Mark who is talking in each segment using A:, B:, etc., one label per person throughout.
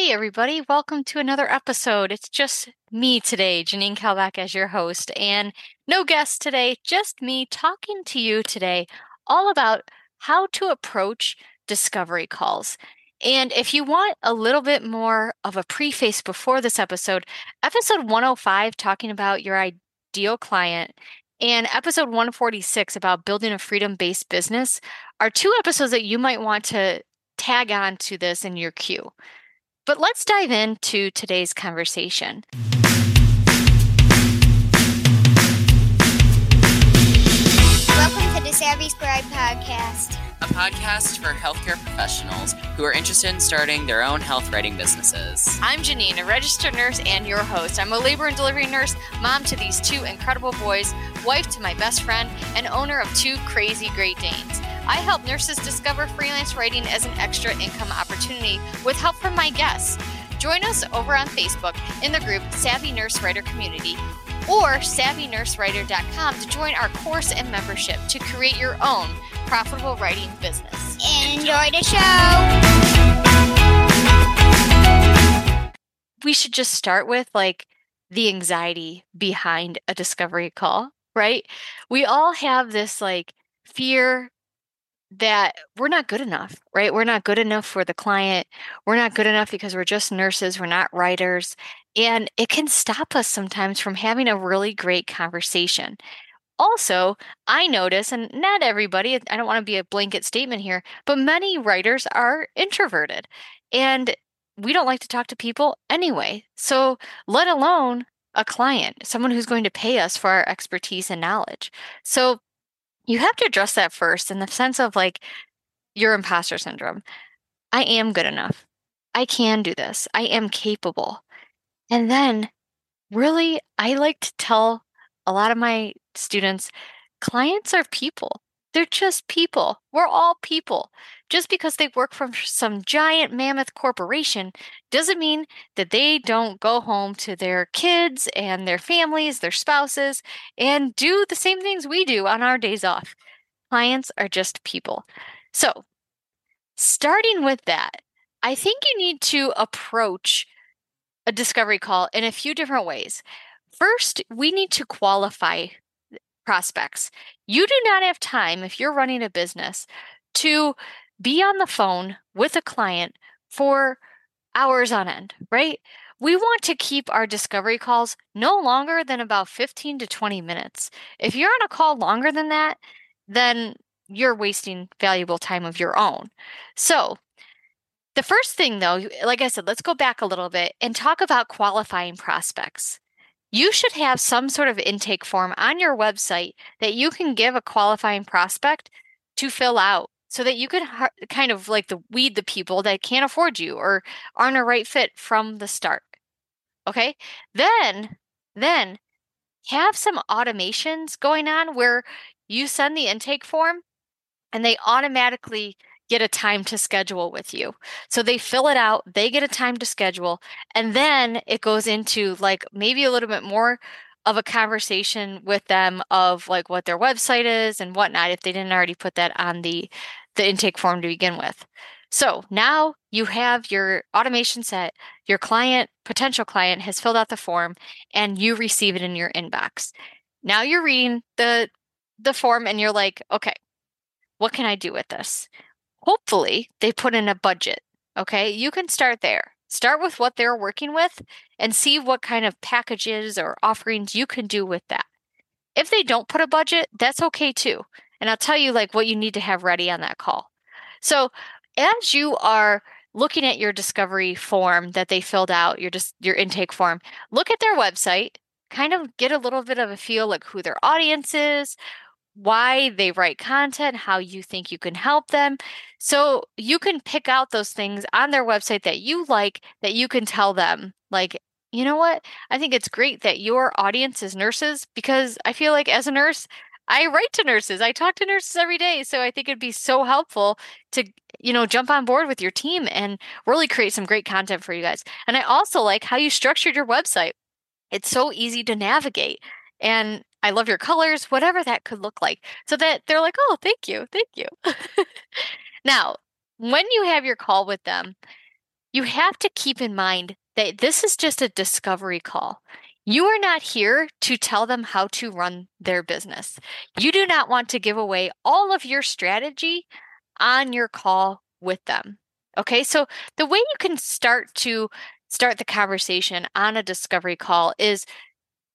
A: Hey, everybody, welcome to another episode. It's just me today, Janine Kalbach, as your host, and no guest today, just me talking to you today all about how to approach discovery calls. And if you want a little bit more of a preface before this episode, episode 105, talking about your ideal client, and episode 146 about building a freedom based business are two episodes that you might want to tag on to this in your queue. But let's dive into today's conversation.
B: Welcome to the Savvy Scribe Podcast,
C: a podcast for healthcare professionals who are interested in starting their own health writing businesses.
A: I'm Janine, a registered nurse and your host. I'm a labor and delivery nurse, mom to these two incredible boys, wife to my best friend, and owner of two crazy Great Danes. I help nurses discover freelance writing as an extra income opportunity with help from my guests. Join us over on Facebook in the group Savvy Nurse Writer Community or savvynursewriter.com to join our course and membership to create your own profitable writing business.
B: Enjoy the show.
A: We should just start with like the anxiety behind a discovery call, right? We all have this like fear that we're not good enough, right? We're not good enough for the client. We're not good enough because we're just nurses, we're not writers. And it can stop us sometimes from having a really great conversation. Also, I notice, and not everybody, I don't want to be a blanket statement here, but many writers are introverted and we don't like to talk to people anyway. So, let alone a client, someone who's going to pay us for our expertise and knowledge. So, you have to address that first in the sense of like your imposter syndrome. I am good enough. I can do this. I am capable. And then, really, I like to tell a lot of my students clients are people. They're just people. We're all people. Just because they work for some giant mammoth corporation doesn't mean that they don't go home to their kids and their families, their spouses, and do the same things we do on our days off. Clients are just people. So, starting with that, I think you need to approach a discovery call in a few different ways. First, we need to qualify prospects. You do not have time, if you're running a business, to be on the phone with a client for hours on end, right? We want to keep our discovery calls no longer than about 15 to 20 minutes. If you're on a call longer than that, then you're wasting valuable time of your own. So, the first thing, though, like I said, let's go back a little bit and talk about qualifying prospects you should have some sort of intake form on your website that you can give a qualifying prospect to fill out so that you can kind of like the weed the people that can't afford you or aren't a right fit from the start. Okay? Then then have some automations going on where you send the intake form and they automatically get a time to schedule with you. So they fill it out, they get a time to schedule, and then it goes into like maybe a little bit more of a conversation with them of like what their website is and whatnot if they didn't already put that on the the intake form to begin with. So now you have your automation set, your client, potential client has filled out the form and you receive it in your inbox. Now you're reading the the form and you're like, okay, what can I do with this? Hopefully they put in a budget. Okay, you can start there. Start with what they're working with and see what kind of packages or offerings you can do with that. If they don't put a budget, that's okay too. And I'll tell you like what you need to have ready on that call. So, as you are looking at your discovery form that they filled out, your just your intake form, look at their website, kind of get a little bit of a feel like who their audience is, why they write content, how you think you can help them. So you can pick out those things on their website that you like that you can tell them, like, you know what? I think it's great that your audience is nurses because I feel like as a nurse, I write to nurses. I talk to nurses every day. So I think it'd be so helpful to, you know, jump on board with your team and really create some great content for you guys. And I also like how you structured your website. It's so easy to navigate. And I love your colors, whatever that could look like. So that they're like, oh, thank you. Thank you. now, when you have your call with them, you have to keep in mind that this is just a discovery call. You are not here to tell them how to run their business. You do not want to give away all of your strategy on your call with them. Okay, so the way you can start to start the conversation on a discovery call is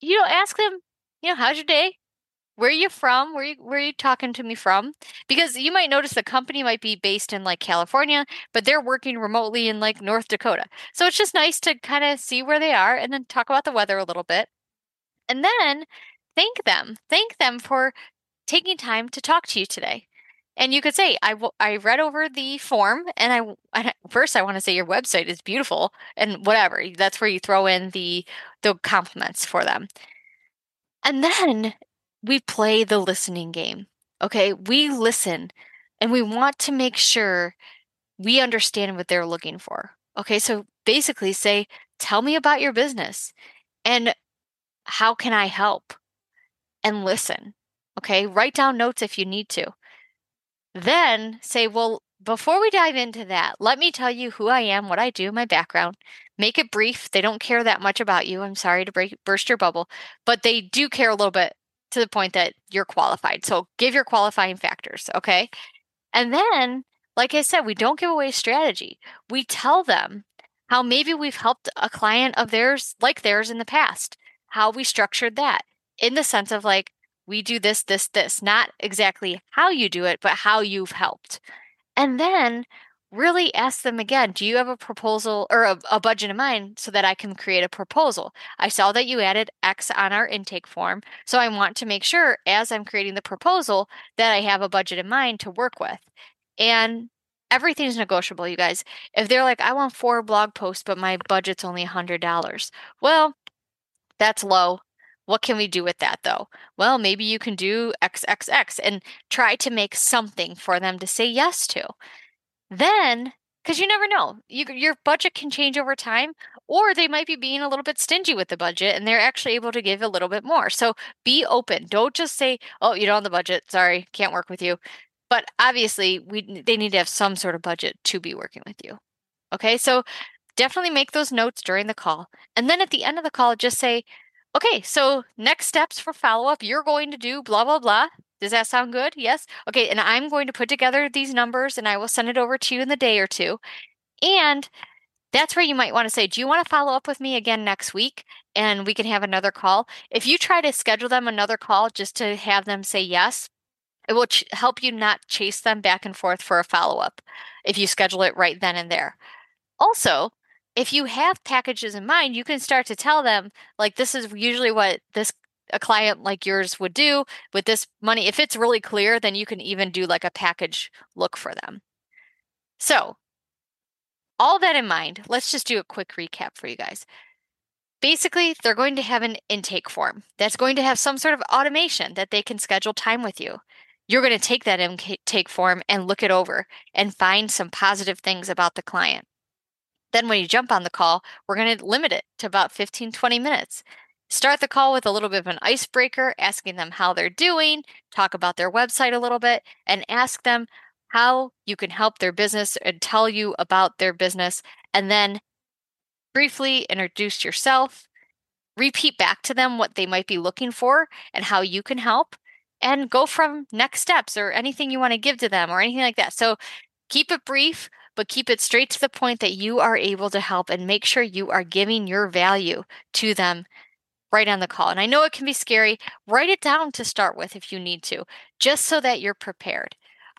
A: you know, ask them, you know, how's your day? where are you from? Where are you, where are you talking to me from? Because you might notice the company might be based in like California, but they're working remotely in like North Dakota. So it's just nice to kind of see where they are and then talk about the weather a little bit. And then thank them. Thank them for taking time to talk to you today. And you could say, I, w- I read over the form and I, I first I want to say your website is beautiful and whatever. That's where you throw in the the compliments for them. And then we play the listening game. Okay. We listen and we want to make sure we understand what they're looking for. Okay. So basically say, tell me about your business and how can I help? And listen. Okay. Write down notes if you need to. Then say, well, before we dive into that, let me tell you who I am, what I do, my background. Make it brief. They don't care that much about you. I'm sorry to break burst your bubble, but they do care a little bit to the point that you're qualified. So give your qualifying factors, okay? And then, like I said, we don't give away strategy. We tell them how maybe we've helped a client of theirs like theirs in the past, how we structured that in the sense of like, we do this, this, this, not exactly how you do it, but how you've helped. And then really ask them again do you have a proposal or a, a, budget in mind so that I can create a proposal? I saw that you added X on our intake form. So I want to make sure as I'm creating the proposal that I have a budget in mind to work with. And everything's negotiable, you guys. If they're like, I want four blog posts, but my budget's only a $100, well, that's low. What can we do with that though? Well, maybe you can do XXX and try to make something for them to say yes to. Then, because you never know, you, your budget can change over time, or they might be being a little bit stingy with the budget and they're actually able to give a little bit more. So be open. Don't just say, "Oh, you don't have the budget. Sorry, can't work with you." But obviously, we they need to have some sort of budget to be working with you. Okay, so definitely make those notes during the call, and then at the end of the call, just say, "Okay, so next steps for follow up. You're going to do blah blah blah. Does that sound good? Yes. Okay. And I'm going to put together these numbers and I will send it over to you in the day or two. And that's where you might want to say, Do you want to follow up with me again next week? And we can have another call. If you try to schedule them another call just to have them say yes, it will ch- help you not chase them back and forth for a follow up if you schedule it right then and there. Also, if you have packages in mind, you can start to tell them, like, this is usually what this a client like yours would do with this money. If it's really clear, then you can even do like a package look for them. So, all that in mind, let's just do a quick recap for you guys. Basically, they're going to have an intake form that's going to have some sort of automation that they can schedule time with you. You're going to take that intake form and look it over and find some positive things about the client. Then, when you jump on the call, we're going to limit it to about 15, 20 minutes. Start the call with a little bit of an icebreaker, asking them how they're doing, talk about their website a little bit, and ask them how you can help their business and tell you about their business. And then briefly introduce yourself, repeat back to them what they might be looking for and how you can help, and go from next steps or anything you want to give to them or anything like that. So keep it brief, but keep it straight to the point that you are able to help and make sure you are giving your value to them right on the call. And I know it can be scary. Write it down to start with if you need to, just so that you're prepared.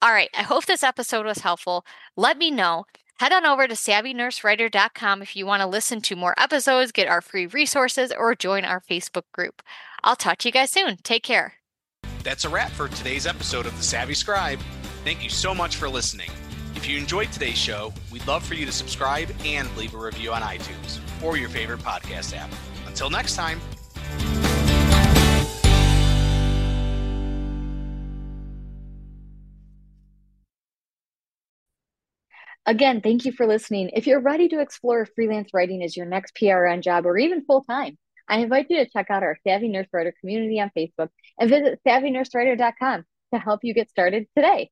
A: All right. I hope this episode was helpful. Let me know. Head on over to savvynursewriter.com if you want to listen to more episodes, get our free resources, or join our Facebook group. I'll talk to you guys soon. Take care.
D: That's a wrap for today's episode of The Savvy Scribe. Thank you so much for listening. If you enjoyed today's show, we'd love for you to subscribe and leave a review on iTunes or your favorite podcast app. Until next time.
A: Again, thank you for listening. If you're ready to explore freelance writing as your next PRN job or even full time, I invite you to check out our Savvy Nurse Writer community on Facebook and visit savvynursewriter.com to help you get started today.